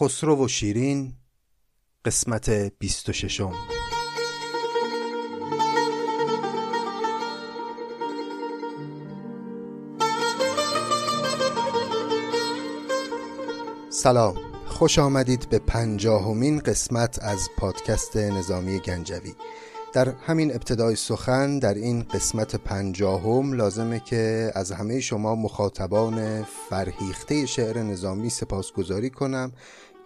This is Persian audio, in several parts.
خسرو و شیرین قسمت 26 سلام. خوش آمدید به پنجاهمین قسمت از پادکست نظامی گنجوی. در همین ابتدای سخن در این قسمت پنجاهم لازمه که از همه شما مخاطبان فرهیخته شعر نظامی سپاسگزاری کنم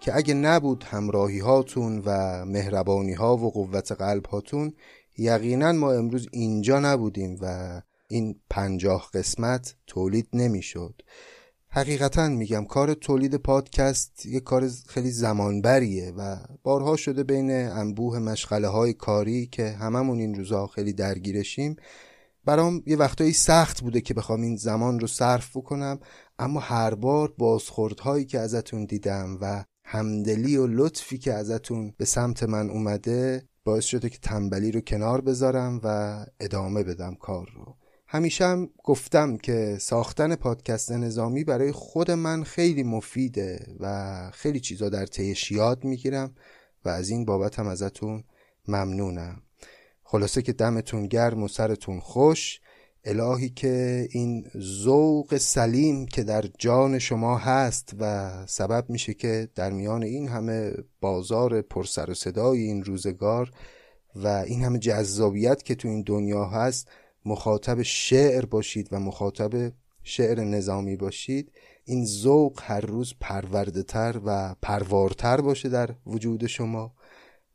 که اگه نبود همراهی هاتون و مهربانی ها و قوت قلب هاتون یقینا ما امروز اینجا نبودیم و این پنجاه قسمت تولید نمی‌شد. حقیقتا میگم کار تولید پادکست یه کار خیلی زمانبریه و بارها شده بین انبوه مشغله های کاری که هممون این روزها خیلی درگیرشیم برام یه وقتایی سخت بوده که بخوام این زمان رو صرف بکنم اما هر بار بازخوردهایی که ازتون دیدم و همدلی و لطفی که ازتون به سمت من اومده باعث شده که تنبلی رو کنار بذارم و ادامه بدم کار رو. همیشه هم گفتم که ساختن پادکست نظامی برای خود من خیلی مفیده و خیلی چیزا در طیش یاد می‌گیرم و از این بابت هم ازتون ممنونم. خلاصه که دمتون گرم و سرتون خوش. الهی که این ذوق سلیم که در جان شما هست و سبب میشه که در میان این همه بازار پرسر و صدای این روزگار و این همه جذابیت که تو این دنیا هست مخاطب شعر باشید و مخاطب شعر نظامی باشید این ذوق هر روز پرورده تر و پروارتر باشه در وجود شما.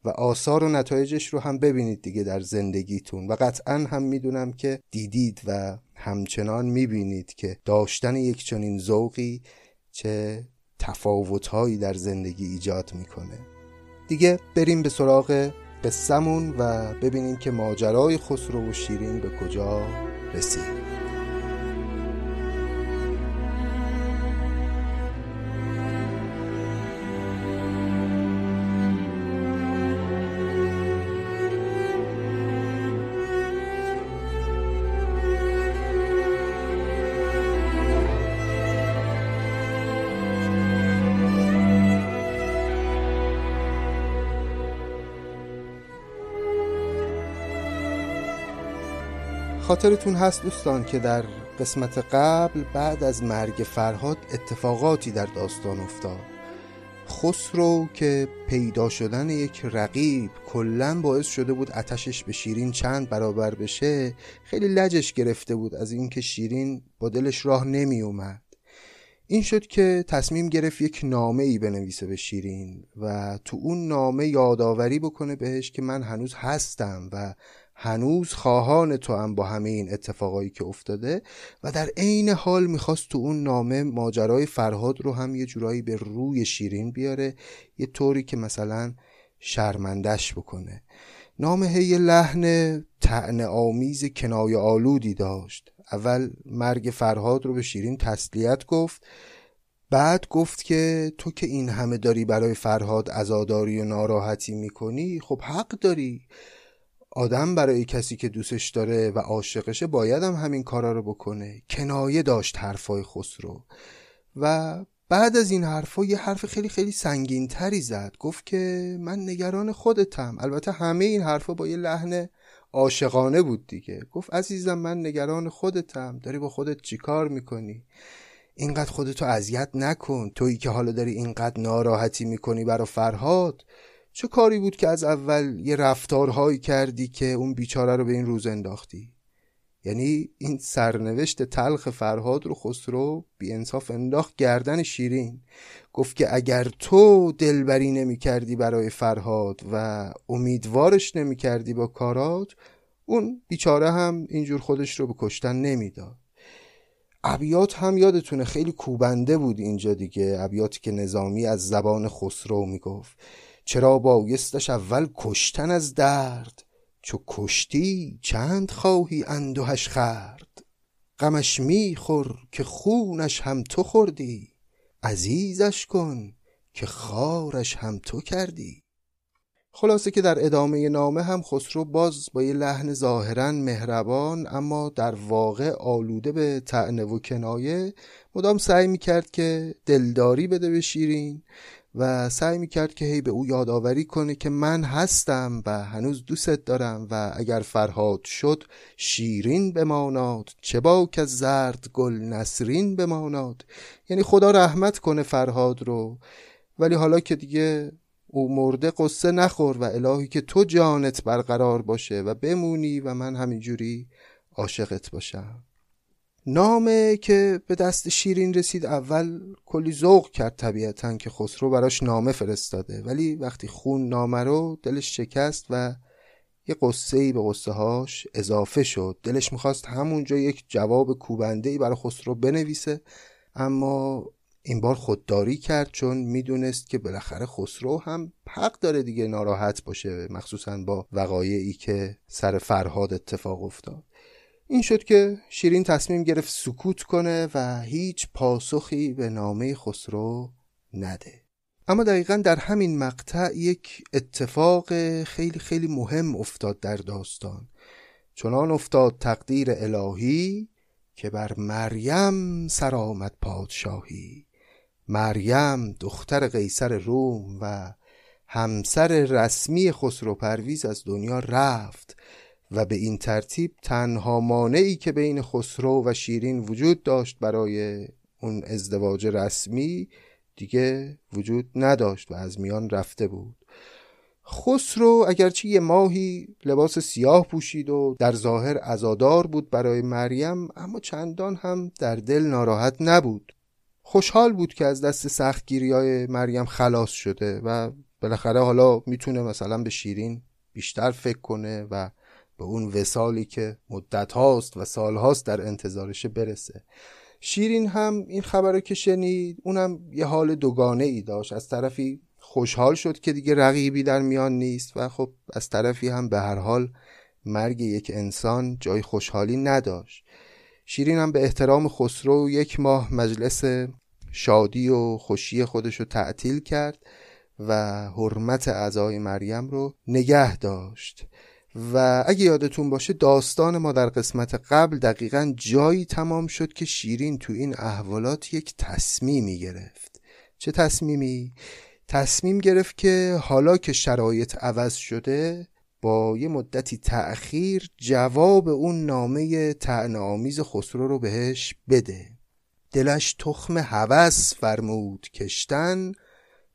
و آثار و نتایجش رو هم ببینید دیگه در زندگیتون. و قطعا هم می‌دونم که دیدید و همچنان می‌بینید که داشتن یک چنین ذوقی چه تفاوتهایی در زندگی ایجاد می‌کنه. دیگه بریم به سراغ قصهمون و ببینیم که ماجرای خسرو و شیرین به کجا رسید. خاطرتون هست دوستان که در قسمت قبل بعد از مرگ فرهاد اتفاقاتی در داستان افتاد. خسرو که پیدا شدن یک رقیب کلا باعث شده بود اتشش به شیرین چند برابر بشه خیلی لجش گرفته بود از اینکه شیرین با دلش راه نمی اومد. این شد که تصمیم گرفت یک نامه ای بنویسه به شیرین و تو اون نامه یادآوری بکنه بهش که من هنوز هستم و هنوز خواهان تو هم با همه این اتفاقایی که افتاده و در عین حال می‌خواست تو اون نامه ماجرای فرهاد رو هم یه جورایی به روی شیرین بیاره یه طوری که مثلا شرمندش بکنه. نامه یه لحن تعنه آمیز کنای آلودی داشت. اول مرگ فرهاد رو به شیرین تسلیت گفت بعد گفت که تو که این همه داری برای فرهاد ازاداری و ناراحتی می‌کنی خب حق داری. آدم برای کسی که دوستش داره و عاشقشه باید هم همین کارا رو بکنه. کنایه داشت حرفای خسرو. و بعد از این حرفا یه حرف خیلی خیلی سنگین تری زد. گفت که من نگران خودتم. البته همه این حرفا با یه لحن عاشقانه بود دیگه. گفت عزیزم من نگران خودتم. داری با خودت چیکار می‌کنی؟ اینقدر خودتو اذیت نکن. تویی که حالا داری اینقدر ناراحتی می‌کنی برا فرهاد. چه کاری بود که از اول یه رفتارهایی کردی که اون بیچاره رو به این روز انداختی؟ یعنی این سرنوشت تلخ فرهاد رو خسرو بی انصاف انداخت گردن شیرین. گفت که اگر تو دلبری نمی کردی برای فرهاد و امیدوارش نمی کردی با کارات اون بیچاره هم اینجور خودش رو به کشتن نمی‌داد. ابیات هم یادتونه خیلی کوبنده بود اینجا دیگه. ابیاتی که نظامی از زبان خسرو می‌گفت. چرا بایستش اول کشتن از درد؟ چو کشتی چند خواهی اندوهش خرد غمش میخور که خونش هم تو خوردی عزیزش کن که خارش هم تو کردی. خلاصه که در ادامه نامه هم خسرو باز با یه لحن ظاهرا مهربان اما در واقع آلوده به تعنه و کنایه مدام سعی می‌کرد که دلداری بده به شیرین. و سعی می‌کرد که هی به او یادآوری کنه که من هستم و هنوز دوستت دارم و اگر فرهاد شد شیرین بماناد چه باک از زرد گل نسرین بماناد. یعنی خدا رحمت کنه فرهاد رو. ولی حالا که دیگه او مرده قصه نخور و الهی که تو جانت برقرار باشه و بمونی و من همینجوری عاشقت باشم. نامه که به دست شیرین رسید اول کلی ذوق کرد طبیعتا که خسرو براش نامه فرستاده. ولی وقتی خون نامه رو دلش شکست و یه قصه ای به قصه هاش اضافه شد. دلش می‌خواست همونجا یک جواب کوبنده ای برای خسرو بنویسه اما این بار خودداری کرد چون می‌دونست که بالاخره خسرو هم حق داره دیگه ناراحت باشه مخصوصا با وقایعی که سر فرهاد اتفاق افتاد. این شد که شیرین تصمیم گرفت سکوت کنه و هیچ پاسخی به نامه خسرو نده. اما دقیقا در همین مقطع یک اتفاق خیلی خیلی مهم افتاد در داستان. چنان افتاد تقدیر الهی که بر مریم سرآمد پادشاهی. مریم دختر قیصر روم و همسر رسمی خسرو پرویز از دنیا رفت. و به این ترتیب تنها مانعی که بین خسرو و شیرین وجود داشت برای اون ازدواج رسمی دیگه وجود نداشت و از میان رفته بود. خسرو اگرچه یه ماهی لباس سیاه پوشید و در ظاهر ازادار بود برای مریم اما چندان هم در دل ناراحت نبود. خوشحال بود که از دست سختگیری های مریم خلاص شده و بالاخره حالا می‌تونه مثلا به شیرین بیشتر فکر کنه و به اون وسالی که مدت هاست و سال هاست در انتظارشه برسه. شیرین هم این خبر رو که شنید اونم یه حال دوگانه ای داشت. از طرفی خوشحال شد که دیگه رقیبی در میان نیست و خب از طرفی هم به هر حال مرگ یک انسان جای خوشحالی نداشت. شیرین هم به احترام خسرو یک ماه مجلس شادی و خوشی خودش رو تعطیل کرد و حرمت اعضای مریم رو نگه داشت. و اگه یادتون باشه داستان ما در قسمت قبل دقیقا جایی تمام شد که شیرین تو این احوالات یک تصمیمی گرفت. چه تصمیمی؟ تصمیم گرفت که حالا که شرایط عوض شده با یه مدتی تأخیر جواب اون نامه آمیز خسرو رو بهش بده. دلش تخم هوس فرمود کشتن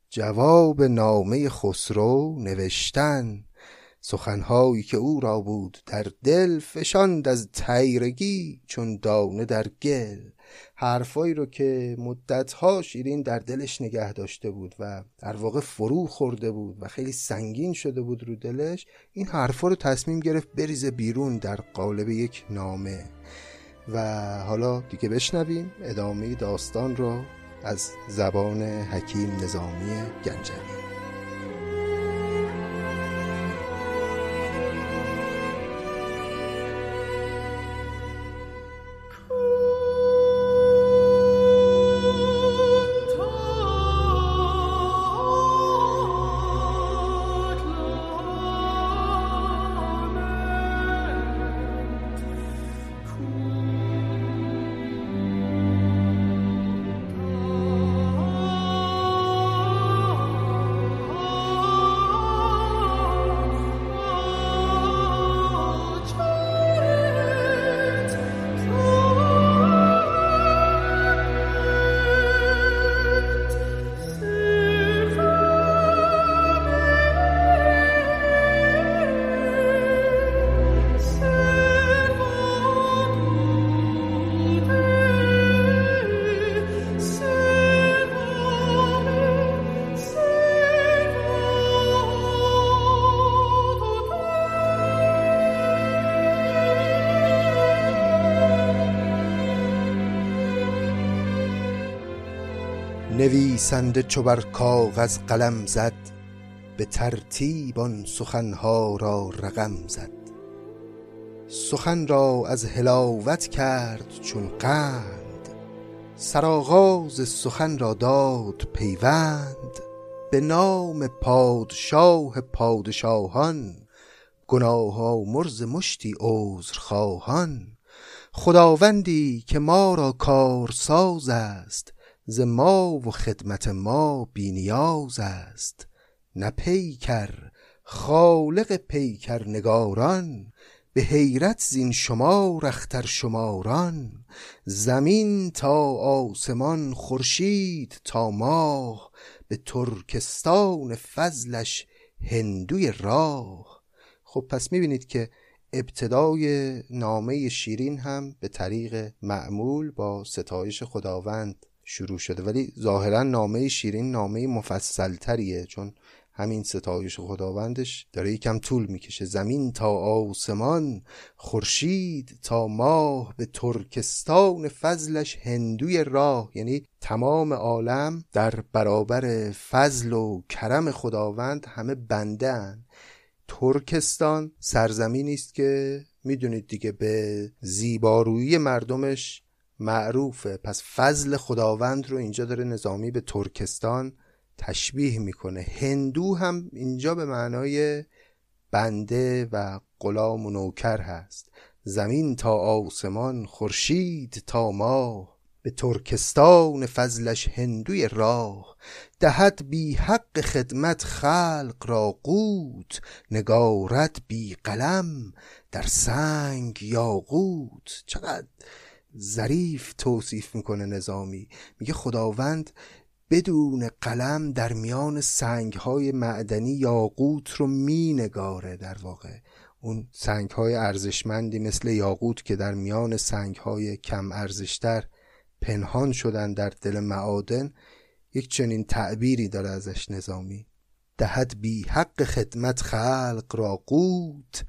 جواب نامه خسرو نوشتن. سخنهایی که او را بود در دل فشاند از تیرگی چون دانه در گل. حرفایی رو که مدتها شیرین در دلش نگه داشته بود و در واقع فرو خورده بود و خیلی سنگین شده بود رو دلش این حرفا رو تصمیم گرفت بریزه بیرون در قالب یک نامه. و حالا دیگه بشنویم ادامه داستان رو از زبان حکیم نظامی گنجوی. نویسنده چو بر کاغذ قلم زد به ترتیب آن سخنها را رقم زد. سخن را از هلاوت کرد چون قند سرآغاز سخن را داد پیوند. به نام پادشاه پادشاهان گناه آمرز مشتی عذرخواهان. خداوندی که ما را کارساز است ز ما و خدمت ما بینیاز است نه پیکر خالق پیکر نگاران به حیرت زین شما رختر شماران زمین تا آسمان خورشید تا ماه به ترکستان فضلش هندوی راه. خب پس می‌بینید که ابتدای نامه شیرین هم به طریق معمول با ستایش خداوند شروع شده. ولی ظاهرا نامه شیرین نامه مفصلتریه چون همین ستایش خداوندش داره یکم طول می‌کشه. زمین تا آسمان خورشید تا ماه به ترکستان فضلش هندوی راه. یعنی تمام عالم در برابر فضل و کرم خداوند همه بنده هن. ترکستان سرزمینی است که می‌دونید دیگه به زیبارویی مردمش معروفه پس فضل خداوند رو اینجا داره نظامی به ترکستان تشبیه می‌کنه. هندو هم اینجا به معنای بنده و غلام و نوکر هست. زمین تا آسمان خورشید تا ماه. به ترکستان فضلش هندوی راه. دهد بی حق خدمت خلق را قوت. نگارت بی قلم در سنگ یاقوت. چقدر ظریف توصیف می‌کنه نظامی. میگه خداوند بدون قلم در میان سنگ های معدنی یاقوت رو می نگاره در واقع. اون سنگ های ارزشمندی مثل یاقوت که در میان سنگ های کم ارزشتر پنهان شدن در دل معادن یک چنین تعبیری داره ازش نظامی. دهد بی حق خدمت خلق را قوت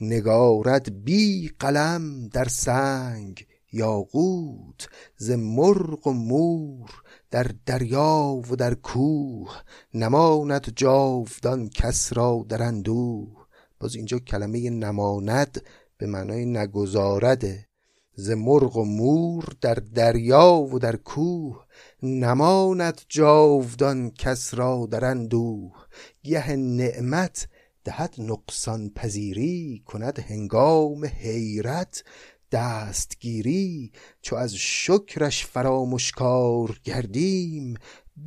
نگارد بی قلم در سنگ. یاقوت ز مرغ و مور در دریا و در کوه نماند جاودان کس را در اندوه. باز اینجا کلمه نماند به معنای نگذارده ز مرغ و مور در دریا و در کوه نماند جاودان کس را در اندوه. گه نعمت دهد نقصان پذیری کند هنگام حیرت دستگیری چو از شکرش فرامشکار گردیم.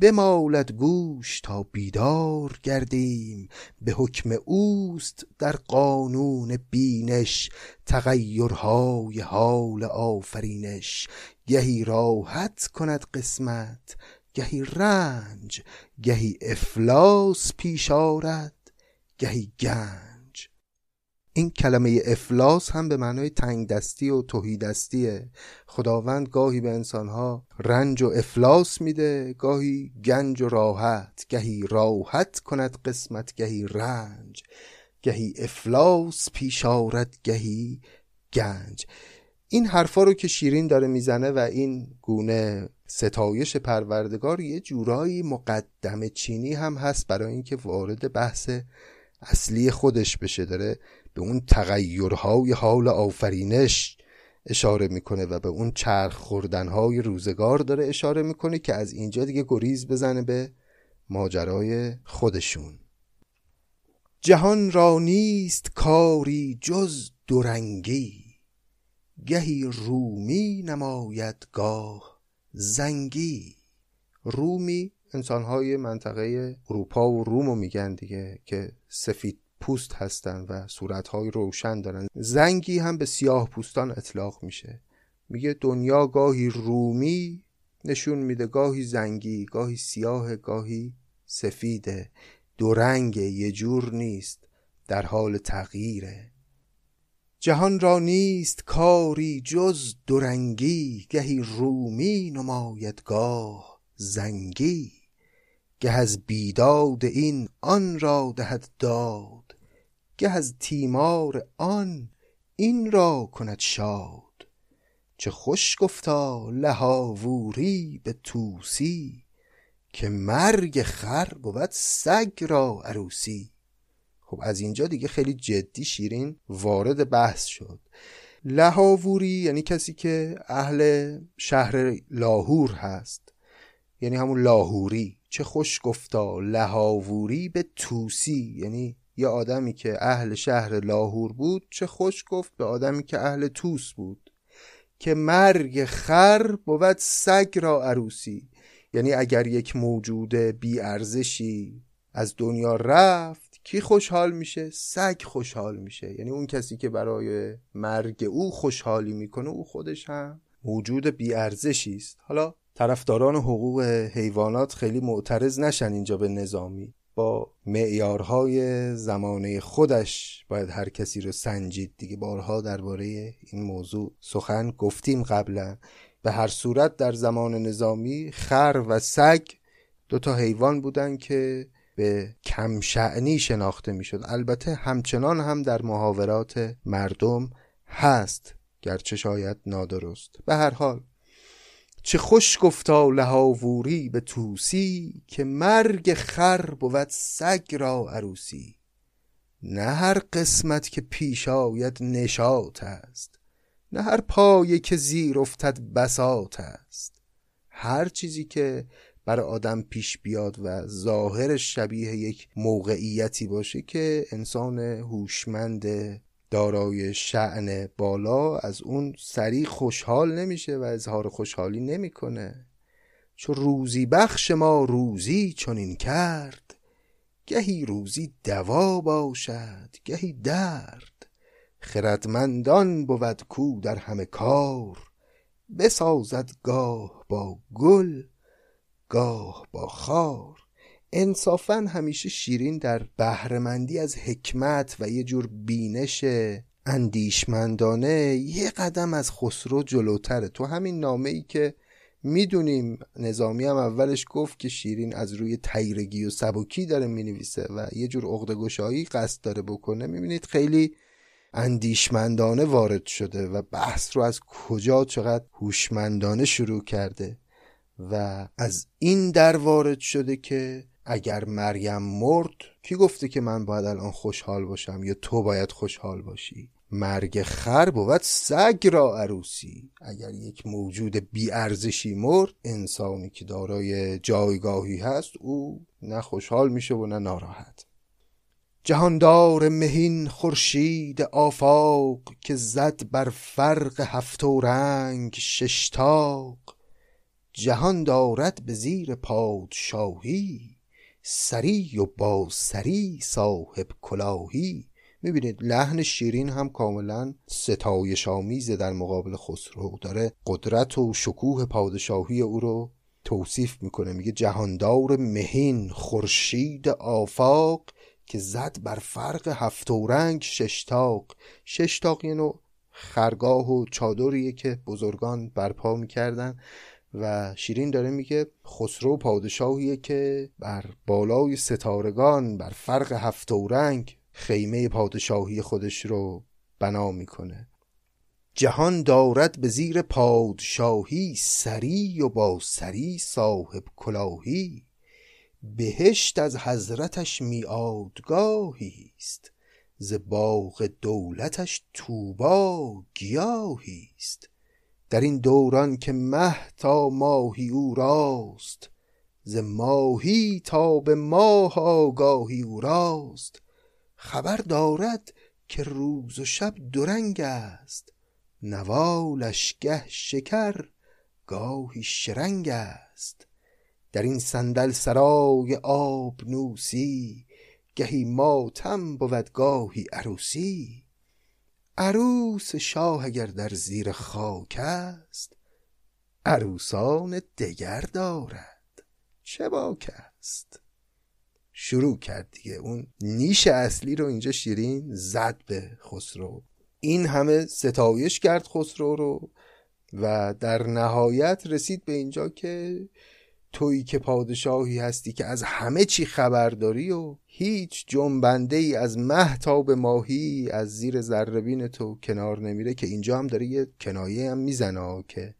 بمالد گوش تا بیدار گردیم. به حکم اوست در قانون بینش. تغیرهای حال آفرینش. گهی راحت کند قسمت گهی رنج گهی افلاس پیش آرد گهی گنج. این کلمه افلاس هم به معنای تنگ دستی و توهی دستیه خداوند گاهی به انسانها رنج و افلاس میده گاهی گنج و راحت. گهی راحت کند قسمت گهی رنج. گهی افلاس پیش آرد گهی گنج. این حرفا رو که شیرین داره می‌زنه و این گونه ستایش پروردگار یه جورایی مقدم چینی هم هست برای اینکه وارد بحث اصلی خودش بشه. داره به اون تغییرهای حال آفرینش اشاره می‌کنه و به اون چرخ خوردنهای روزگار داره اشاره می‌کنه که از اینجا دیگه گریز بزنه به ماجرای خودشون. جهان را نیست کاری جز دورنگی. گهی رومی نماید گاه زنگی. رومی انسانهای منطقه اروپا و رومو میگن دیگه که سفید پوست هستند و صورتهای روشن دارن. زنگی هم به سیاه پوستان اطلاق میشه. میگه دنیا گاهی رومی نشون میده گاهی زنگی گاهی سیاه گاهی سفیده. دو رنگ یه جور نیست در حال تغییره. جهان را نیست کاری جز دورنگی گهی رومی نماید گاه زنگی. گه از بیداد این آن را دهد داد. گه از تیمار آن این را کند شاد. چه خوش گفتا لهاووری به توسی که مرگ خر بود سگ را عروسی. خب از اینجا دیگه خیلی جدی شیرین وارد بحث شد. لهاووری یعنی کسی که اهل شهر لاهور هست یعنی همون لاهوری. چه خوش گفتا لهاووری به توسی یعنی یه آدمی که اهل شهر لاهور بود چه خوش گفت به آدمی که اهل توس بود. که مرگ خر بود سگ را عروسی. یعنی اگر یک موجود بیارزشی از دنیا رفت کی خوشحال میشه؟ سگ خوشحال میشه. یعنی اون کسی که برای مرگ او خوشحالی می‌کنه او خودش هم موجود بیارزشی است. حالا طرفداران حقوق حیوانات خیلی معترض نشن اینجا به نظامی. با معیارهای زمانه خودش باید هر کسی رو سنجید. دیگه بارها درباره این موضوع سخن گفتیم قبلا. به هر صورت در زمان نظامی خر و سگ دو تا حیوان بودن که به کمشعنی شناخته می‌شد. البته همچنان هم در محاورات مردم هست گرچه شاید نادرست. به هر حال چه خوش گفتا لهاووری به توسی که مرگ خر بود سگ را عروسی. نه هر قسمت که پیش آید نشاط است نه هر پایه که زیر افتد بساط است. هر چیزی که بر آدم پیش بیاد و ظاهر شبیه یک موقعیتی باشه که انسان هوشمند دارای شعن بالا از اون سریع خوشحال نمیشه و اظهار خوشحالی نمی‌کنه. چو روزی بخش ما روزی چنین کرد گهی روزی دوا باشد گهی درد. خردمندان بود کو در همه کار بسازد گاه با گل گاه با خار. انصافا همیشه شیرین در بهرهمندی از حکمت و یه جور بینش اندیشمندانه یه قدم از خسرو جلوتره. تو همین نامه ای که می‌دونیم نظامی هم اولش گفت که شیرین از روی تیرگی و سبکی داره می‌نویسه و یه جور عقدگشایی قصد داره بکنه. می‌بینید خیلی اندیشمندانه وارد شده و بحث رو از کجا چقدر هوشمندانه شروع کرده و از این در وارد شده که اگر مریم مرد کی گفته که من باید الان خوشحال باشم یا تو باید خوشحال باشی؟ مرگ خر بود سگ را عروسی. اگر یک موجود بیارزشی مرد انسانی که دارای جایگاهی هست او نه خوشحال میشه و نه ناراحت. جهاندار مهین خورشید آفاق که زد بر فرق هفت و رنگ ششتاق جهان دارد به زیر پادشاهی. سری و با سری صاحب کلاهی. می‌بینید لحن شیرین هم کاملا ستایش آمیزه در مقابل خسرو داره. قدرت و شکوه پادشاهی او رو توصیف می‌کنه. میگه جهاندار مهین خورشید آفاق که زد بر فرق هفت رنگ ششتاق ششتاق یه نوع خرگاه و چادریه که بزرگان برپا می‌کردن. و شیرین داره میگه خسرو پادشاهیه که بر بالای ستارگان بر فرق هفت و رنگ خیمه پادشاهی خودش رو بنا می‌کنه. جهان دارد به زیر پادشاهی سری و با سری صاحب کلاهی. بهشت از حضرتش میادگاهی است ز باغ دولتش توبا گیاهی است. در این دوران که مه تا ماهی او راست ز ماهی تا به ماه آگاهی او راست. خبر دارد که روز و شب درنگ است نوالش گه شکر گاهی شرنگ است. در این صندل سرای آبنوسی گهی ماتم بود گاهی عروسی. عروس شاه اگر در زیر خاک است عروسان دگر دارد. چه باک است؟ شروع کرد دیگه. اون نیش اصلی رو اینجا شیرین زد به خسرو. این همه ستایش کرد خسرو رو و در نهایت رسید به اینجا که تویی که پادشاهی هستی که از همه چی خبر داری و هیچ جنبنده ای از مه تا به ماهی از زیر ذربین تو کنار نمیره که اینجا هم داره یه کنایه هم می‌زنه که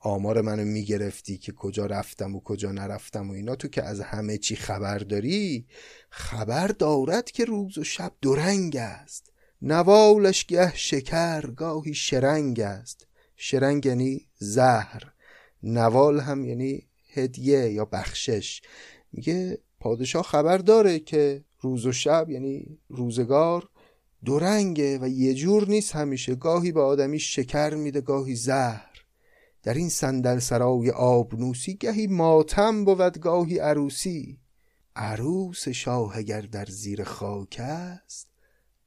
آمار منو می‌گرفتی که کجا رفتم و کجا نرفتم و اینا. تو که از همه چی خبر داری خبر دارد که روز و شب دورنگ است. نوالش گه شکر گاهی شرنگ است. شرنگ یعنی زهر. نوال هم یعنی هدیه یا بخشش. میگه پادشاه خبر داره که روز و شب یعنی روزگار دو رنگه و یه جور نیست همیشه. گاهی به آدمی شکر میده گاهی زهر. در این صندل سرای آبنوسی گهی ماتم بود گاهی عروسی. عروس شاه اگر در زیر خاک است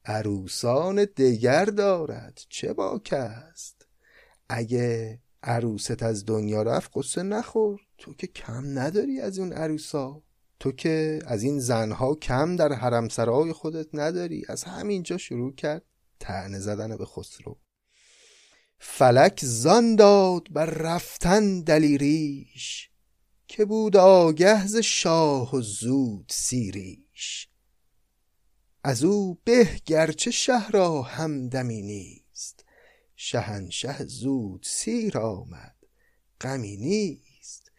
عروسان دگر دارد چه باک است؟ اگه عروست از دنیا رفت قصه نخور تو که کم نداری از اون عروسا. تو که از این زنها کم در حرم سرای خودت نداری. از همینجا شروع کرد تعنه زدن به خسرو. فلک زان داد بر رفتن دلیریش که بود آگهز شاه و زود سیریش. از او به گرچه شهر همدمی نیست شهنشه زود سیر آمد. غمی نیست.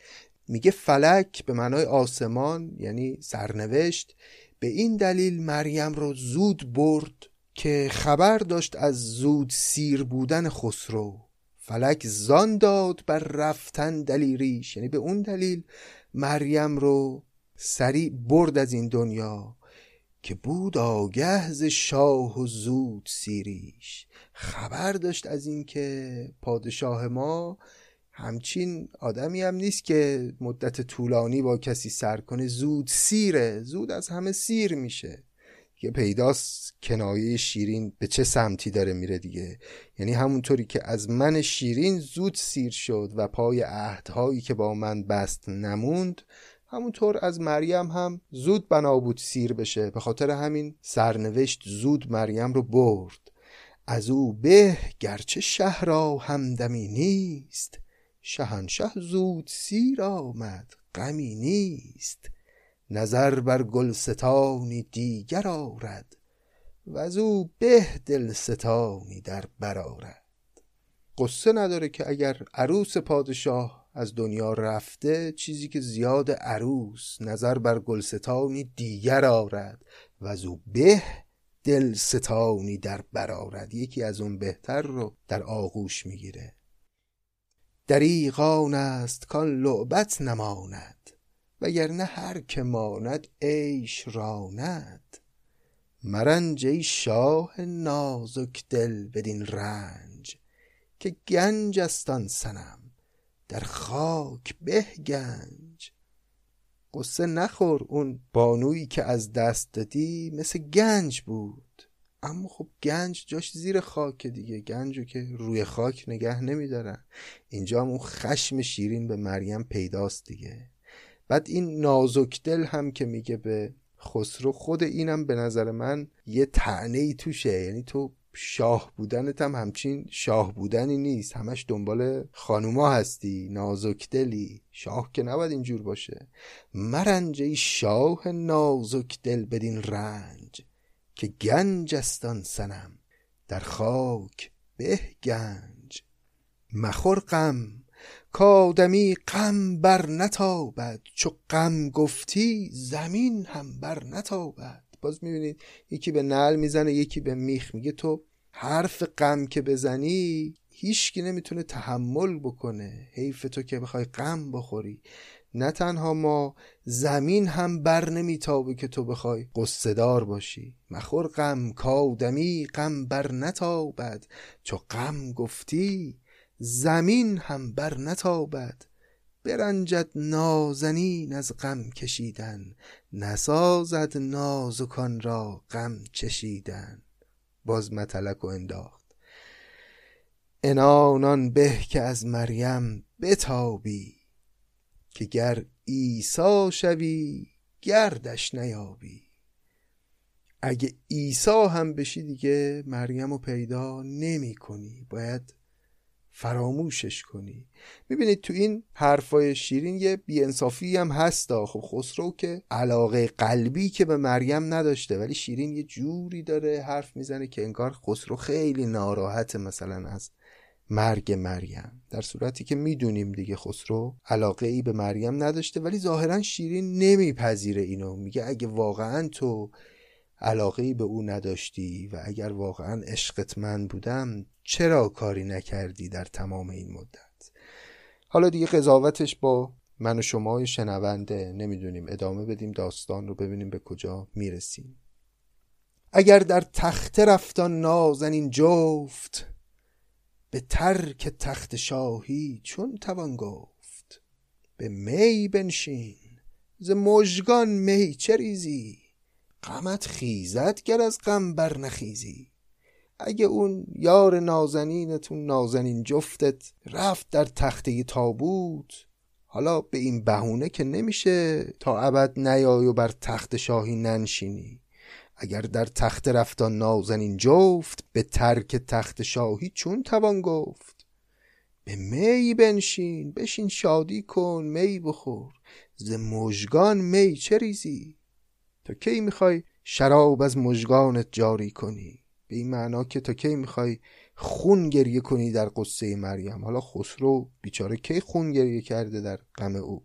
میگه فلک به معنای آسمان یعنی سرنوشت به این دلیل مریم رو زود برد که خبر داشت از زود سیر بودن خسرو. فلک زان داد بر رفتن دلیریش. یعنی به اون دلیل مریم رو سریع برد از این دنیا که بود آگهز شاه و زود سیریش. خبر داشت از اینکه پادشاه ما همچین آدمی هم نیست که مدت طولانی با کسی سر کنه. زود سیره زود از همه سیر میشه. یه پیداست کنایه شیرین به چه سمتی داره میره دیگه. یعنی همونطوری که از من شیرین زود سیر شد و پای عهدهایی که با من بست نموند همونطور از مریم هم زود بنا بود سیر بشه. به خاطر همین سرنوشت زود مریم رو برد. از او به گرچه شهر همدمی نیست. شهنشه زود سیر آمد غمی نیست. نظر بر گلستانی دیگر آرد و از او به دلستانی در برارد قصه نداره که اگر عروس پادشاه از دنیا رفته چیزی که زیاد عروس نظر بر گلستانی دیگر آرد و از او به دلستانی در برارد یکی از اون بهتر رو در آغوش می‌گیره. دریغان است کان لعبت نماند وگرنه هر که ماند عیش راند مرنج ای شاه نازک دل بدین رنج که گنج است آن صنم در خاک به گنج قصه نخور اون بانویی که از دست دادی مثل گنج بود. اما خب گنج جاش زیر خاک دیگه. گنج رو که روی خاک نگه نمیدارن. اینجا هم اون خشم شیرین به مریم پیداست دیگه. بعد این نازک دل هم که میگه به خسرو خود اینم به نظر من یه تعنه ای توشه. یعنی تو شاه بودنت هم همچین شاه بودنی نیست. همش دنبال خانوما هستی. نازک دلی شاه که نباید اینجور باشه. مرنج شاه نازک دل بدین رنج که گنج استان سنم در خاک به گنج. مخور غم. کادمی غم بر نتابد. چو غم گفتی زمین هم بر نتابد. باز می‌بینید یکی به نل می‌زنه یکی به میخ. میگه تو حرف غم که بزنی هیچکی نمی‌تونه تحمل بکنه. حیف تو که بخوای غم بخوری. نه تنها ما زمین هم بر نمیتابه که تو بخوای قصدار باشی. مخور غم کادمی غم بر نتابد. چو غم گفتی زمین هم بر نتابد. برنجد نازنین از غم کشیدن نسازد نازکان را غم چشیدن. باز متلک و انداخت. انانان به که از مریم بتابی که گر ایسا شوی گردش نیابی. اگه ایسا هم بشی دیگه مریم رو پیدا نمی کنی. باید فراموشش کنی. می‌بینید تو این حرفای شیرین یه بیانصافی هم هستا خب خسرو که علاقه قلبی که به مریم نداشته ولی شیرین یه جوری داره حرف می‌زنه که انگار خسرو خیلی ناراحت مثلا از مرگ مریم. در صورتی که می‌دونیم دیگه خسرو علاقه ای به مریم نداشته ولی ظاهرا شیرین نمیپذیره اینو. میگه اگه واقعا تو علاقه به او نداشتی و اگر واقعا عشقت من بودم چرا کاری نکردی در تمام این مدت؟ حالا دیگه قضاوتش با من و شما شنونده نمی‌دونیم. ادامه بدیم داستان رو ببینیم به کجا می‌رسیم. اگر در تخت رفتان نازنین جفت به ترک تخت شاهی چون توان گفت؟ به می بنشین ز مژگان می چه ریزی غمت خیزد گر از غم بر نخیزی. اگه اون یار نازنینتون نازنین جفتت رفت در تخته تابوت حالا به این بهونه که نمیشه تا ابد نیای و بر تخت شاهی ننشینی. اگر در تخت رفتان نازنین جفت به ترک تخت شاهی چون توان گفت؟ به می بنشین بشین شادی کن می بخور. ز مژگان می چه ریزی؟ تا کی می‌خوای شراب از مژگانت جاری کنی؟ به این معنا که تا کی می‌خوای خون گریه کنی در قصه مریم؟ حالا خسرو بیچاره کی خون گریه کرده در غم او؟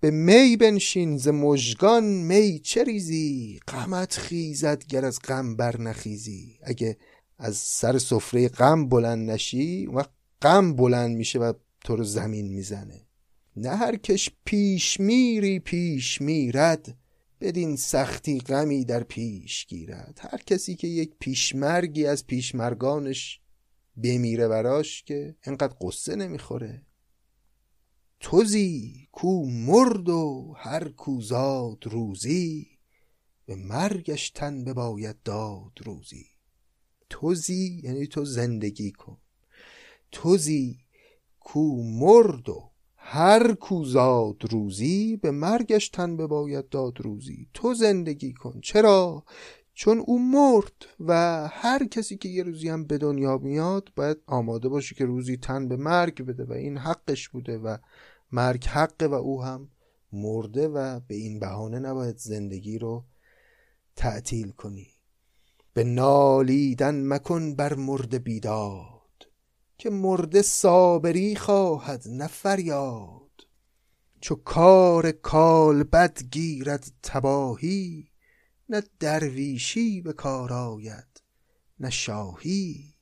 به می بنشین ز مژگان می چه ریزی؟ غمت خیزد گر از غم بر نخیزی. اگه از سر سفره غم بلند نشی و غم بلند میشه و تو رو زمین می‌زنه. نه هر کش پیش میری پیش میرد. بدین سختی غمی در پیش گیرد. هر کسی که یک پیشمرگی از پیشمرگانش بمیره براش که انقدر قصه نمی‌خوره. توزی کو مرد و هر کو زاد روزی به مرگش تن بباید داد روزی. توزی یعنی تو زندگی کن. توزی کو مرد و هر کو زاد روزی به مرگش تن بباید داد روزی. تو زندگی کن. چرا؟ چون او مرد و هر کسی که یه روزی هم به دنیا میاد باید آماده باشه که روزی تن به مرگ بده و این حقش بوده و مرگ حقه و او هم مرده و به این بهانه نباید زندگی رو تعطیل کنی. به نالیدن مکن بر مرد بیداد که مرده صابری خواهد نه فریاد. چو کار کال بد گیرد تباهی نه درویشی به کار آید نه شاهی.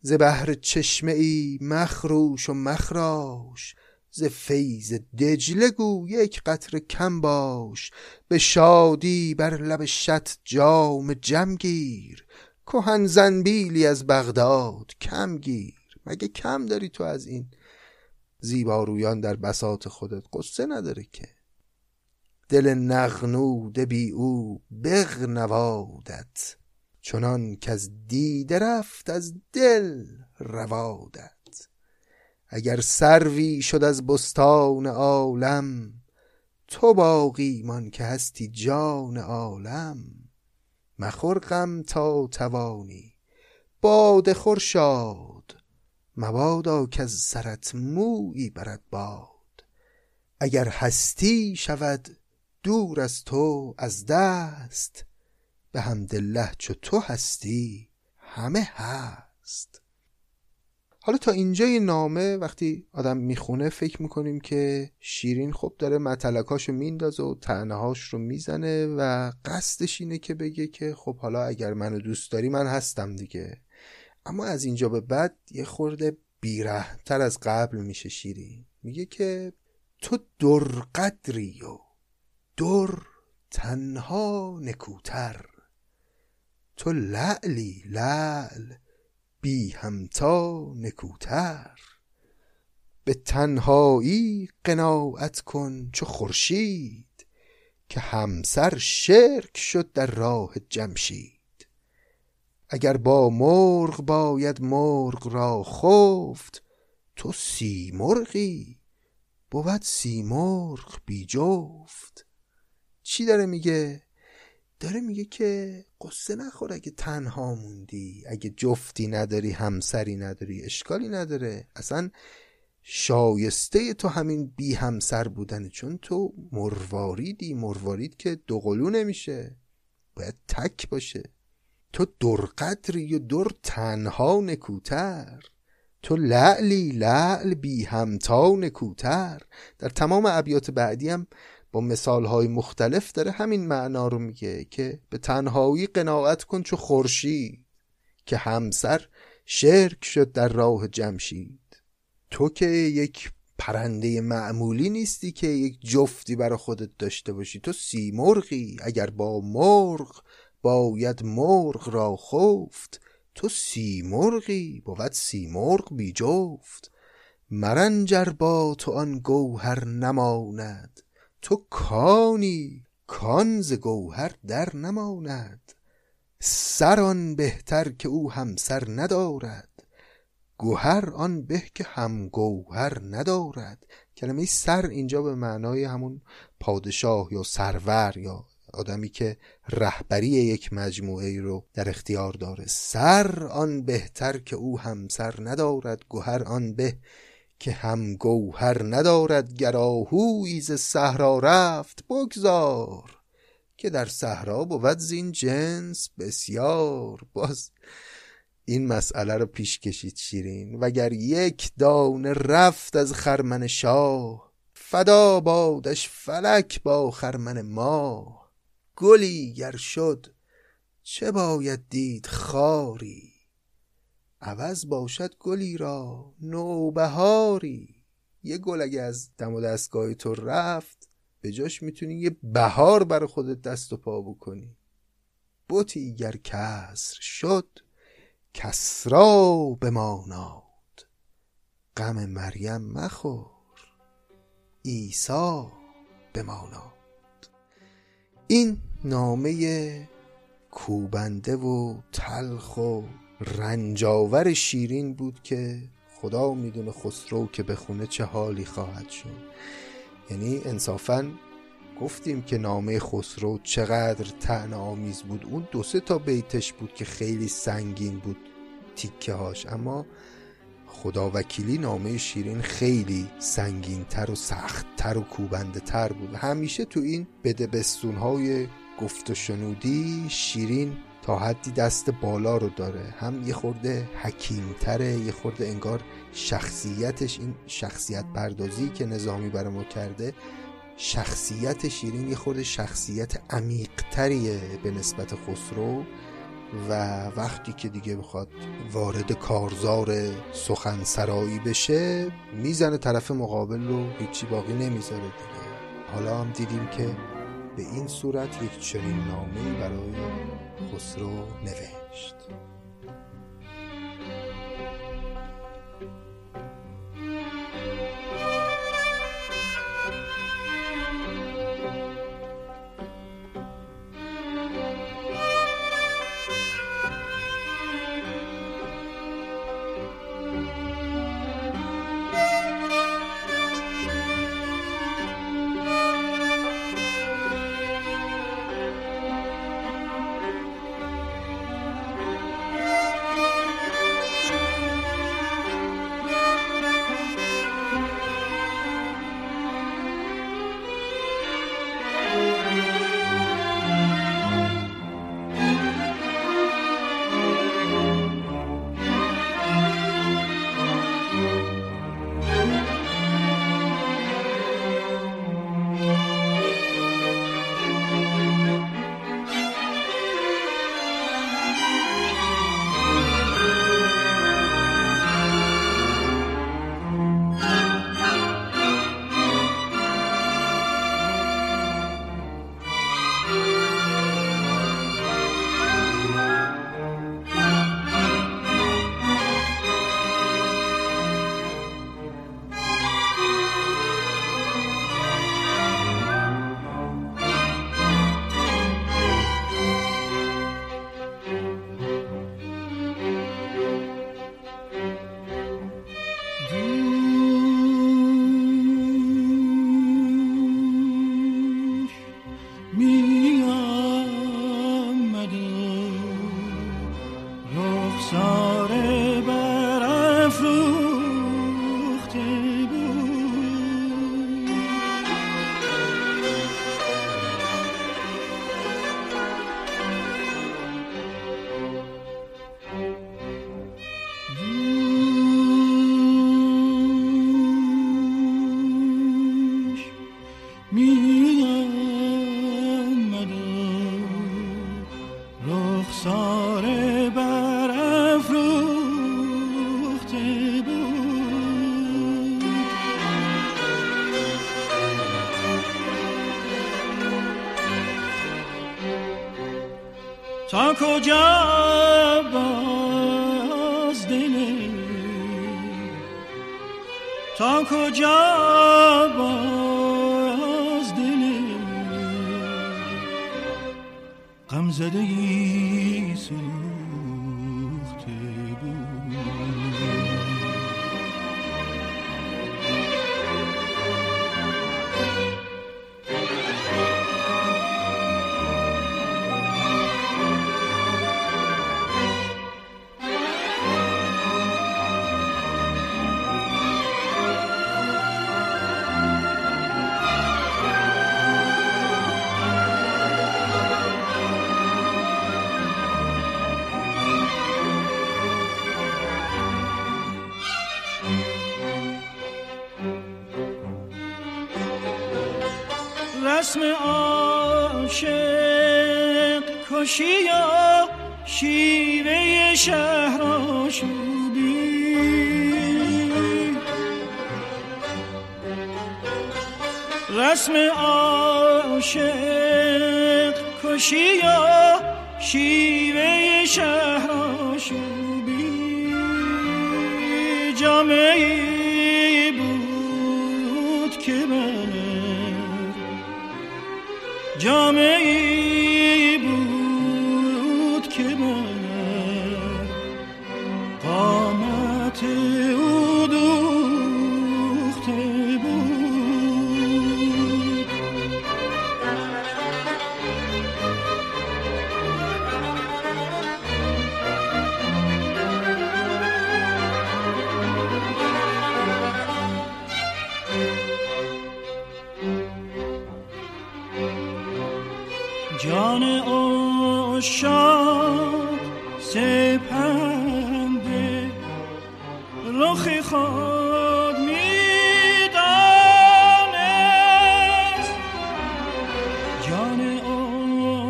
ز بهر چشمه ای مخروش و مخراش ز فیض دجله گو یک قطره کم باش. به شادی بر لب شط جام جم گیر کهن زنبیلی از بغداد کم گیر. مگه کم داری تو از این زیبارویان در بساط خودت؟ قصه نداره که. دل نغنوده بی او بغنوادت چنان که از دیده رفت از دل روادت. اگر سروی شد از بستان عالم تو باقی مان که هستی جان عالم. مخور غم تا توانی. باده خور شاد. مبادا که از سرت مویی برد باد. اگر هستی شود دور از تو از دست به حمدالله چو تو هستی همه هست. حالا تا اینجای نامه وقتی آدم می‌خونه فکر می‌کنیم که شیرین خب داره متلکاشو میندازه و تنهاش رو می‌زنه و قصدش اینه که بگه که خب حالا اگر منو دوست داری من هستم دیگه. اما از اینجا به بعد یه خورده بیره تر از قبل میشه شیرین. میگه که تو در قدری و در تنها نکوتر. تو لعلی لعل بی همتا نکوتر به تنهایی قناعت کن چو خورشید که همسر شرک شد در راه جمشید. اگر با مرغ باید مرغ را خفت تو سیمرغی بود سیمرغ بی جفت. چی داره میگه؟ داره میگه که قصه نخور اگه تنها موندی اگه جفتی نداری همسری نداری اشکالی نداره. اصلا شایسته تو همین بی همسر بودنه چون تو مرواریدی مروارید که دوقلو نمیشه. باید تک باشه. تو درقدری و در تنها نکوتر. تو لعلی لعل بی همتا نکوتر. در تمام ابیات بعدی هم با مثالهای مختلف داره همین معنا رو میگه که به تنهایی قناعت کن چو خورشید که همسر شرک شد در راه جمشید. تو که یک پرنده معمولی نیستی که یک جفتی برا خودت داشته باشی. تو سیمرغی اگر با مرغ باید مرغ را خفت. تو سیمرغی بود سیمرغ بی جفت مرنجر با تو آن گوهر نماند. تو کانی کان ز گوهر در نماند. سر آن بهتر که او همسر ندارد. گوهر آن به که هم گوهر ندارد. کلمه سر اینجا به معنای همون پادشاه یا سرور یا آدمی که رهبری یک مجموعه رو در اختیار داره. سر آن بهتر که او همسر ندارد. گوهر آن به که هم گوهر ندارد گراهوی ز صحرا رفت بگذار که در صحرا بود زین جنس بسیار. باز این مسئله رو پیش کشید شیرین. وگر یک دانه رفت از خرمن شاه فدا بادش فلک با خرمن ما گلی گر شد چه باید دید خاری؟ عوض باشد گلی را نوبهاری. یه گل اگه از دم و دستگاه تو رفت به جاش می‌تونی یه بهار برای خودت دست و پا بکنی. بوتی گر کسر شد کسرا بماناد. غم مریم مخور عیسی بماناد. این نامه کوبنده و تلخ و رنجاور شیرین بود که خدا می‌دونه خسرو که بخونه چه حالی خواهد شد. یعنی انصافا گفتیم که نامه خسرو چقدر تعن آمیز بود. اون دو سه تا بیتش بود که خیلی سنگین بود تیکه هاش اما خدا وکیلی نامه شیرین خیلی سنگین تر و سخت تر و کوبنده تر بود. همیشه تو این بدبستون های گفت و شنودی شیرین تا حدی دست بالا رو داره. هم یه خورده حکیمتره یه خورده انگار شخصیتش این شخصیت پردازی که نظامی برای ما کرده شخصیت شیرین یه خورده شخصیت عمیقتریه به نسبت خسرو و وقتی که دیگه بخواد وارد کارزار سخن سرایی بشه می‌زنه طرف مقابل رو هیچی باقی نمی‌ذاره دیگه. حالا هم دیدیم که به این صورت یک چنین نامه برای خسرو نوشت. تا شهر آشوبی رسم آشق کشی یا شیوه شهر؟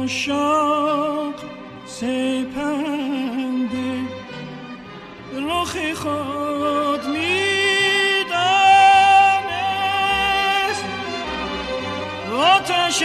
مشاق سپنده رخ خود می دانست آتش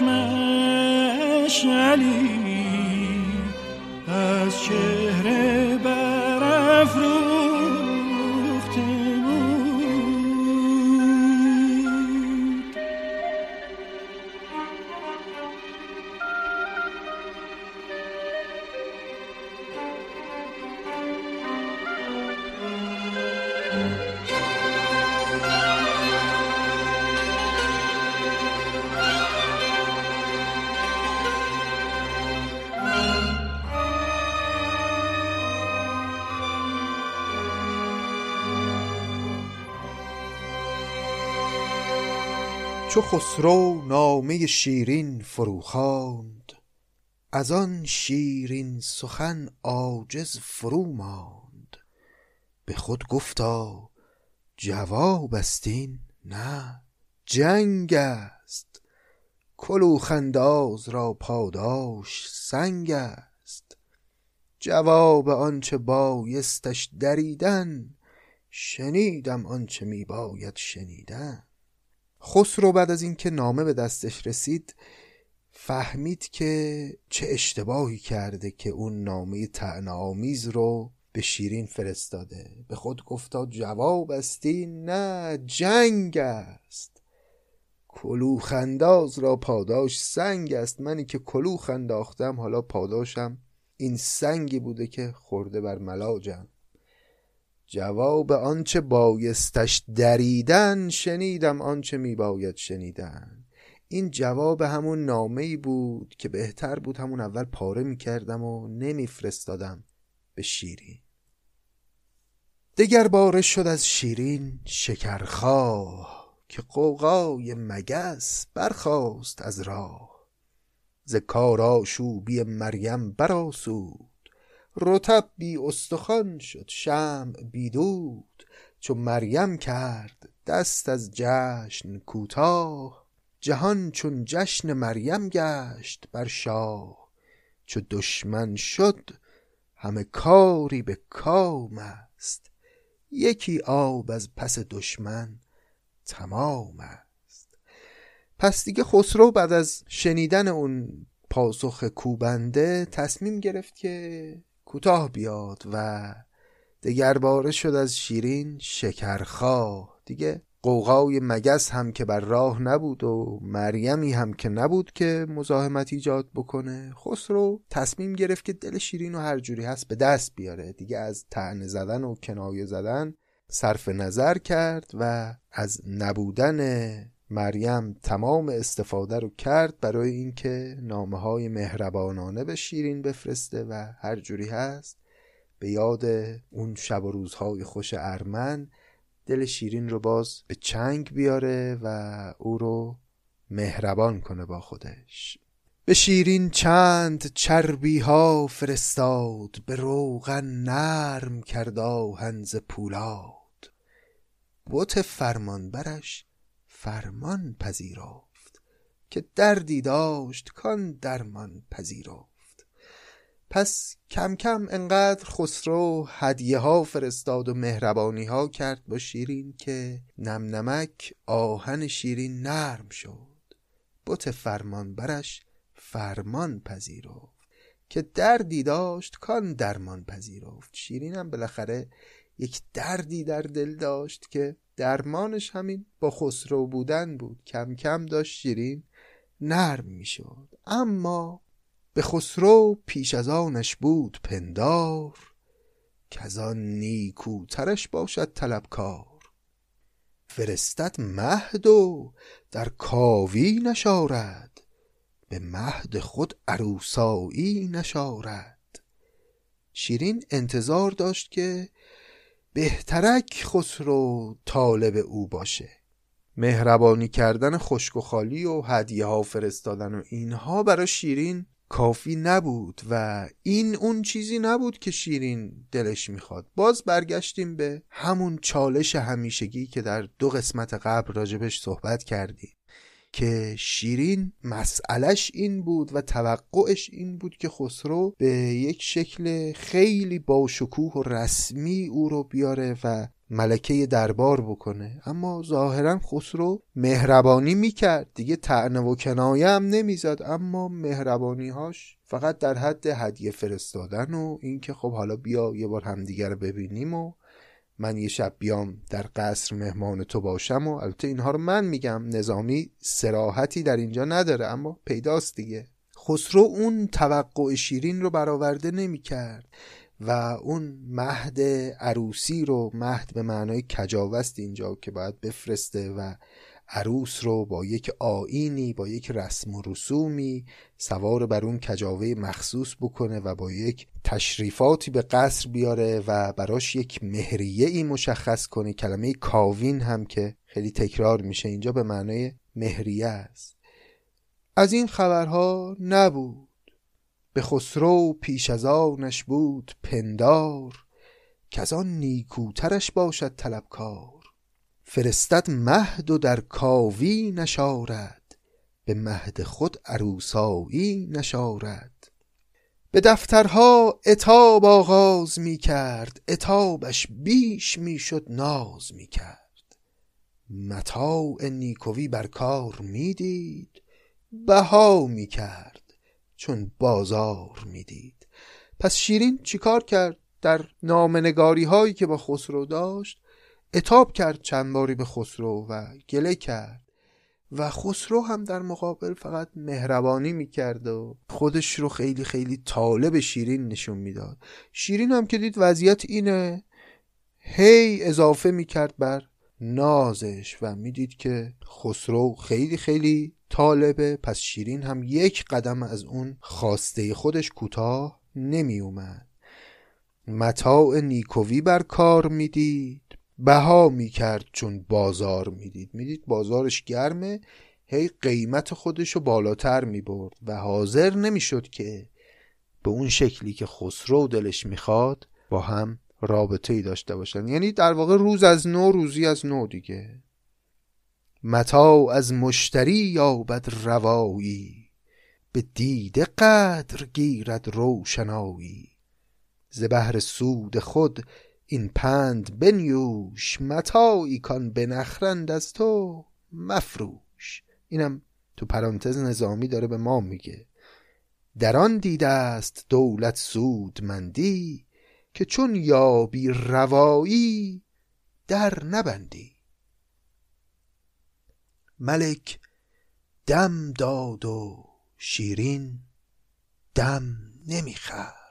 Englishman چو خسرو نامه شیرین فروخواند. از آن شیرین سخن عاجز فرو ماند به خود گفتا جواب است این؟ نه جنگ است. کلوخ انداز را پاداش سنگ است. جواب آنچه بایستش دریدن شنیدم آنچه می باید شنیدن. خسرو بعد از اینکه نامه به دستش رسید فهمید که چه اشتباهی کرده که اون نامه آمیز رو به شیرین فرستاده. به خود گفتا جواب استی نه جنگ است. کلوخ انداز را پاداش سنگ است. منی که کلوخ انداختم حالا پاداشم این سنگی بوده که خورده بر ملاجم. جواب آنچه بایستش دریدن شنیدم آنچه میباید شنیدن. این جواب همون نامه ای بود که بهتر بود همون اول پاره می‌کردم و نمیفرستادم به شیرین. دگر باره شد از شیرین شکرخواه که قوقای مگس برخاست از راه. ز کار آشوبی مریم براسود رطب بی استخوان شد شمع بی دود چو مریم کرد دست از جشن کوتاه. جهان چون جشن مریم گشت بر شاه چو دشمن شد همه کاری به کام است. یکی آب از پس دشمن تمام است. پس دیگه خسرو بعد از شنیدن اون پاسخ کوبنده تصمیم گرفت که کوتاه بیاد و دگر باره شد از شیرین شکرخواه. دیگه قوقای مگس هم که بر راه نبود و مریمی هم که نبود که مزاحمت ایجاد بکنه خسرو تصمیم گرفت که دل شیرین و هر جوری هست به دست بیاره. دیگه از تعنه زدن و کنایه زدن صرف نظر کرد و از نبودن مریم تمام استفاده رو کرد برای اینکه نامه های مهربانانه به شیرین بفرسته و هر جوری هست به یاد اون شب و روزهای خوش ارمن دل شیرین رو باز به چنگ بیاره و او رو مهربان کنه با خودش. به شیرین چند چربی ها فرستاد به روغن نرم کرد هنز پولاد. بوت فرمان برش فرمان پذیرفت که دردی داشت کان درمان پذیرفت. پس کم کم انقدر خسرو هدیه ها فرستاد و مهربانی ها کرد با شیرین که نم نمک آهن شیرین نرم شد. بت فرمان برش فرمان پذیرفت که دردی داشت کان درمان پذیرفت. شیرین هم بالاخره یک دردی در دل داشت که درمانش همین با خسرو بودن بود. کم کم داشت شیرین نرم می‌شد. اما به خسرو پیش از آنش بود پندار که از آن نیکوترش باشد طلبکار. فرستد مهد و در کاوی نشارد به مهد خود عروسایی نشارد. شیرین انتظار داشت که بهترک خسرو طالب او باشه. مهربانی کردن خشک و خالی و هدیه ها فرستادن و اینها برای شیرین کافی نبود و این اون چیزی نبود که شیرین دلش می‌خواد. باز برگشتیم به همون چالش همیشگی که در دو قسمت قبل راجبش صحبت کردیم. که شیرین مسئلش این بود و توقعش این بود که خسرو به یک شکل خیلی باشکوه و رسمی او رو بیاره و ملکه دربار بکنه. اما ظاهرا خسرو مهربانی می‌کرد. دیگه تعنه و کنایه هم نمی‌زد. اما مهربانیهاش فقط در حد هدیه فرستادن و اینکه خب حالا بیا یه بار همدیگه رو ببینیم و من یه شب بیام در قصر مهمان تو باشم و البته اینها رو من میگم نظامی سراحتی در اینجا نداره اما پیداست دیگه. خسرو اون توقع شیرین رو برآورده نمی‌کرد و اون مهد عروسی رو مهد به معنای کجاوست اینجا که باید بفرسته و عروس رو با یک آینی با یک رسم و رسومی سوار بر اون کجاوه مخصوص بکنه و با یک تشریفاتی به قصر بیاره و براش یک مهریه ای مشخص کنه. کلمه کاوین هم که خیلی تکرار میشه اینجا به معنای مهریه است. از این خبرها نبود. به خسرو پیش از آنش بود پندار که از آن نیکوترش باشد طلبکار. فرستد مهد و در کاوی نشارد به مهد خود عروسایی نشارد. به دفترها اتاب آغاز می کرد اتابش بیش می شد ناز می کرد. متاع نیکوی بر کار می دید بها می کرد چون بازار می دید. پس شیرین چیکار کرد در نامنگاری هایی که با خسرو داشت؟ اتاب کرد چند باری به خسرو و گله کرد و خسرو هم در مقابل فقط مهربانی می‌کرد و خودش رو خیلی خیلی طالب شیرین نشون می‌داد. شیرین هم که دید وضعیت اینه هی اضافه می‌کرد بر نازش و می‌دید که خسرو خیلی خیلی طالبه پس شیرین هم یک قدم از اون خواسته خودش کوتاه نمی اومد متاع نیکوی بر کار می‌دید. بها می‌کرد چون بازار می‌دید. می‌دید بازارش گرمه هی قیمت خودشو بالاتر می‌برد و حاضر نمی‌شد که به اون شکلی که خسرو دلش می‌خواد با هم رابطه ای داشته باشن. یعنی در واقع روز از نو روزی از نو دیگه. متا از مشتری یابد روایی به دیده قدر گیرد روشنایی. ز بهر سود خود این پند بنیوش متاعی کان بنخرند از تو مفروش. اینم تو پرانتز نظامی داره به ما میگه. در آن دیده است دولت سودمندی که چون یابی روایی در نبندی. ملک دم داد و شیرین دم نمی‌خرد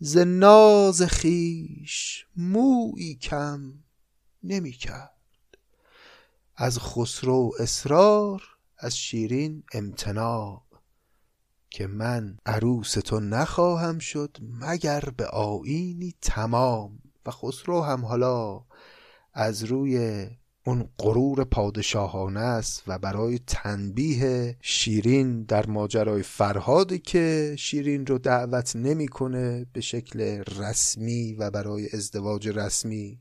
ز ناز خیش مویی کم نمی‌کرد از خسرو اصرار از شیرین امتناع. که من عروس تو نخواهم شد مگر به آینی تمام. و خسرو هم حالا از روی اون غرور پادشاهانه است و برای تنبیه شیرین در ماجرای فرهادی که شیرین رو دعوت نمی‌کنه به شکل رسمی و برای ازدواج رسمی.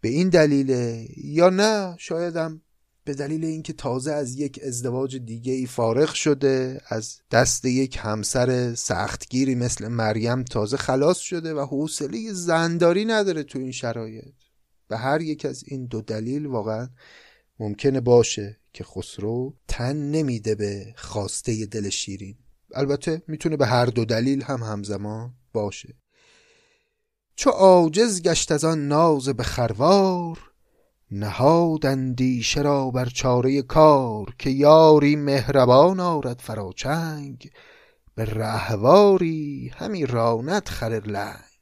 به این دلیل یا نه شایدم به دلیل اینکه تازه از یک ازدواج دیگه ای فارغ شده از دست یک همسر سختگیری مثل مریم تازه خلاص شده و حوصله زنداری نداره تو این شرایط. به هر یک از این دو دلیل واقعا ممکنه باشه که خسرو تن نمیده به خواسته دل شیرین. البته می‌تونه به هر دو دلیل هم همزمان باشه. چو عاجز گشت از آن ناز به خروار نهاد اندیشه را بر چاره کار که یاری مهربان آرد فراچنگ به رهواری همی راند خر لنگ.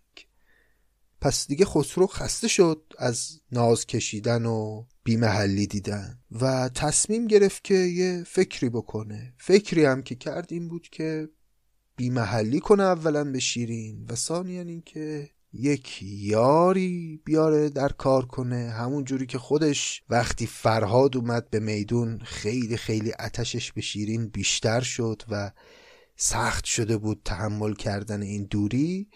پس دیگه خسرو خسته شد از ناز کشیدن و بیمحلی دیدن و تصمیم گرفت که یه فکری بکنه. فکری هم که کرد این بود که بیمحلی کنه اولا به شیرین و ثانیا این که یک یاری بیاره در کار کنه. همون جوری که خودش وقتی فرهاد اومد به میدون خیلی خیلی اتشش به شیرین بیشتر شد و سخت شده بود تحمل کردن این دوری.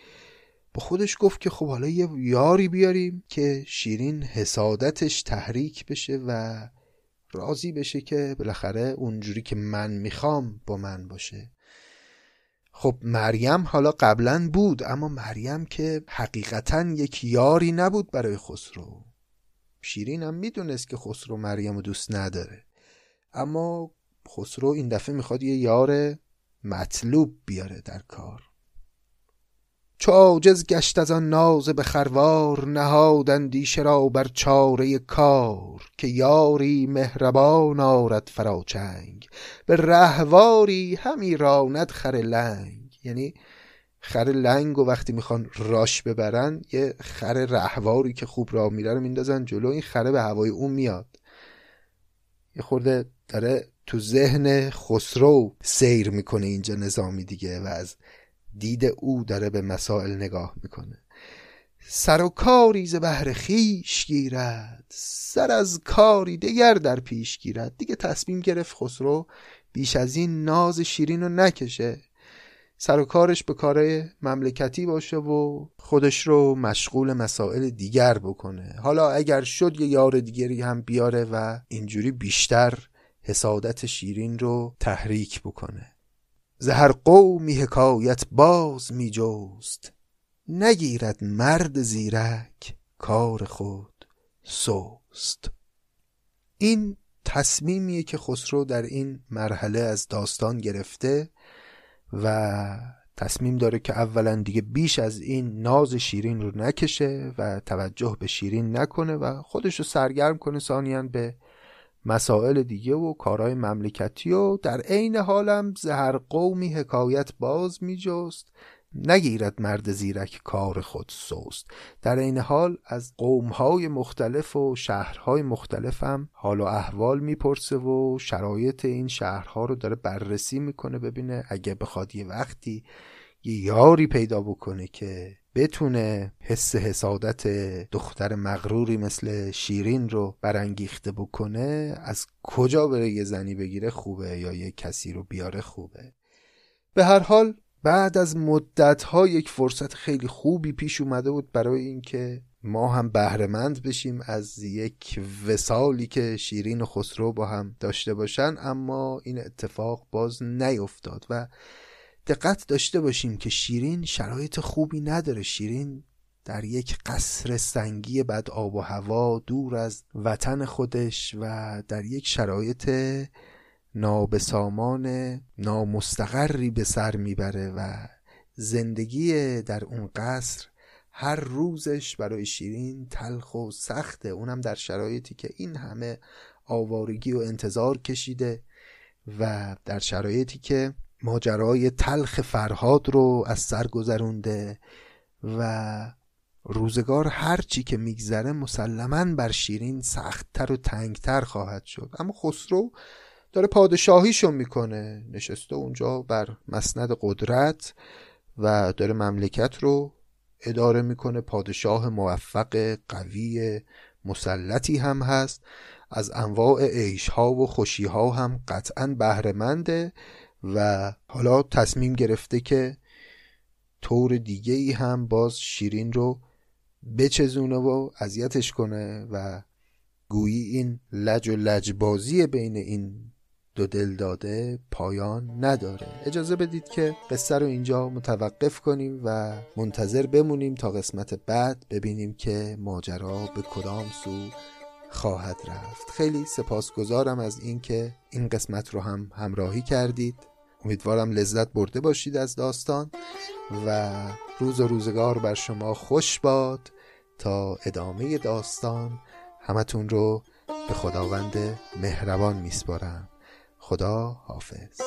با خودش گفت که خب حالا یه یاری بیاریم که شیرین حسادتش تحریک بشه و راضی بشه که بالاخره اونجوری که من می‌خوام با من باشه. خب مریم حالا قبلا بود اما مریم که حقیقتا یک یاری نبود برای خسرو. شیرین هم می‌دونست که خسرو مریم رو دوست نداره. اما خسرو این دفعه می‌خواد یه یار مطلوب بیاره در کار. چو عاجز گشت از آن ناز به خروار نهاد اندیشه را بر چاره کار که یاری مهربان آرد فراچنگ. به رهواری همی راند خر لنگ. یعنی خر لنگ و وقتی می‌خوان راش ببرن یه خر رهواری که خوب راه میره رو میندازن جلو این خره به هوای اون میاد. یه خورده داره تو ذهن خسرو سیر می‌کنه اینجا نظامی دیگه و از دید او داره به مسائل نگاه می‌کنه. سر و کاری ز بهر خیش گیرد سر از کاری دیگر در پیش گیرد. دیگه تصمیم گرفت خسرو بیش از این ناز شیرین رو نکشه. سر و کارش به کار مملکتی باشه و خودش رو مشغول مسائل دیگر بکنه. حالا اگر شد یه یار دیگری هم بیاره و اینجوری بیشتر حسادت شیرین رو تحریک بکنه. زهر قومی حکایت باز می جوست نگیرد مرد زیرک کار خود سوست این تصمیمیه که خسرو در این مرحله از داستان گرفته و تصمیم داره که اولا دیگه بیش از این ناز شیرین رو نکشه و توجه به شیرین نکنه و خودش رو سرگرم کنه ثانیا به مسائل دیگه و کارهای مملکتی و در عین حالم زهر قومی حکایت باز میجست. نگیرد مرد زیرک کار خود سوست در این حال از قومهای مختلف و شهرهای مختلف هم حال و احوال می‌پرسه و شرایط این شهرها رو داره بررسی می‌کنه ببینه اگه بخواد یه وقتی یه یاری پیدا بکنه که بتونه حس حسادت دختر مغروری مثل شیرین رو برانگیخته بکنه از کجا بره یه زنی بگیره خوبه یا یه کسی رو بیاره خوبه؟ به هر حال بعد از مدت ها یک فرصت خیلی خوبی پیش اومده بود برای اینکه ما هم بهرهمند بشیم از یک وسالی که شیرین و خسرو با هم داشته باشن اما این اتفاق باز نیفتاد و دقت داشته باشیم که شیرین شرایط خوبی نداره. شیرین در یک قصر سنگی بد آب و هوا دور از وطن خودش و در یک شرایط نابسامان نامستقری به سر می‌بره و زندگی در اون قصر هر روزش برای شیرین تلخ و سخته اونم در شرایطی که این همه آوارگی و انتظار کشیده و در شرایطی که ماجرای تلخ فرهاد رو از سر گذرونده و روزگار هرچی که میگذره مسلما بر شیرین سختتر و تنگتر خواهد شد. اما خسرو داره پادشاهیشو می‌کنه. نشسته اونجا بر مسند قدرت و داره مملکت رو اداره می‌کنه. پادشاه موفق قوی مسلطی هم هست. از انواع عیش ها و خوشی ها هم قطعا بهرهمنده. و حالا تصمیم گرفته که طور دیگه ای هم باز شیرین رو بچزونه و اذیتش کنه و گویی این لج و لجبازی بین این دو دل داده پایان نداره. اجازه بدید که قصه رو اینجا متوقف کنیم و منتظر بمونیم تا قسمت بعد ببینیم که ماجرا به کدام سو خواهد رفت. خیلی سپاسگزارم از اینکه این قسمت رو هم همراهی کردید. امیدوارم لذت برده باشید از داستان و روز و روزگار بر شما خوش باد تا ادامه داستان. همتون رو به خداوند مهربان میسپارم. خدا حافظ.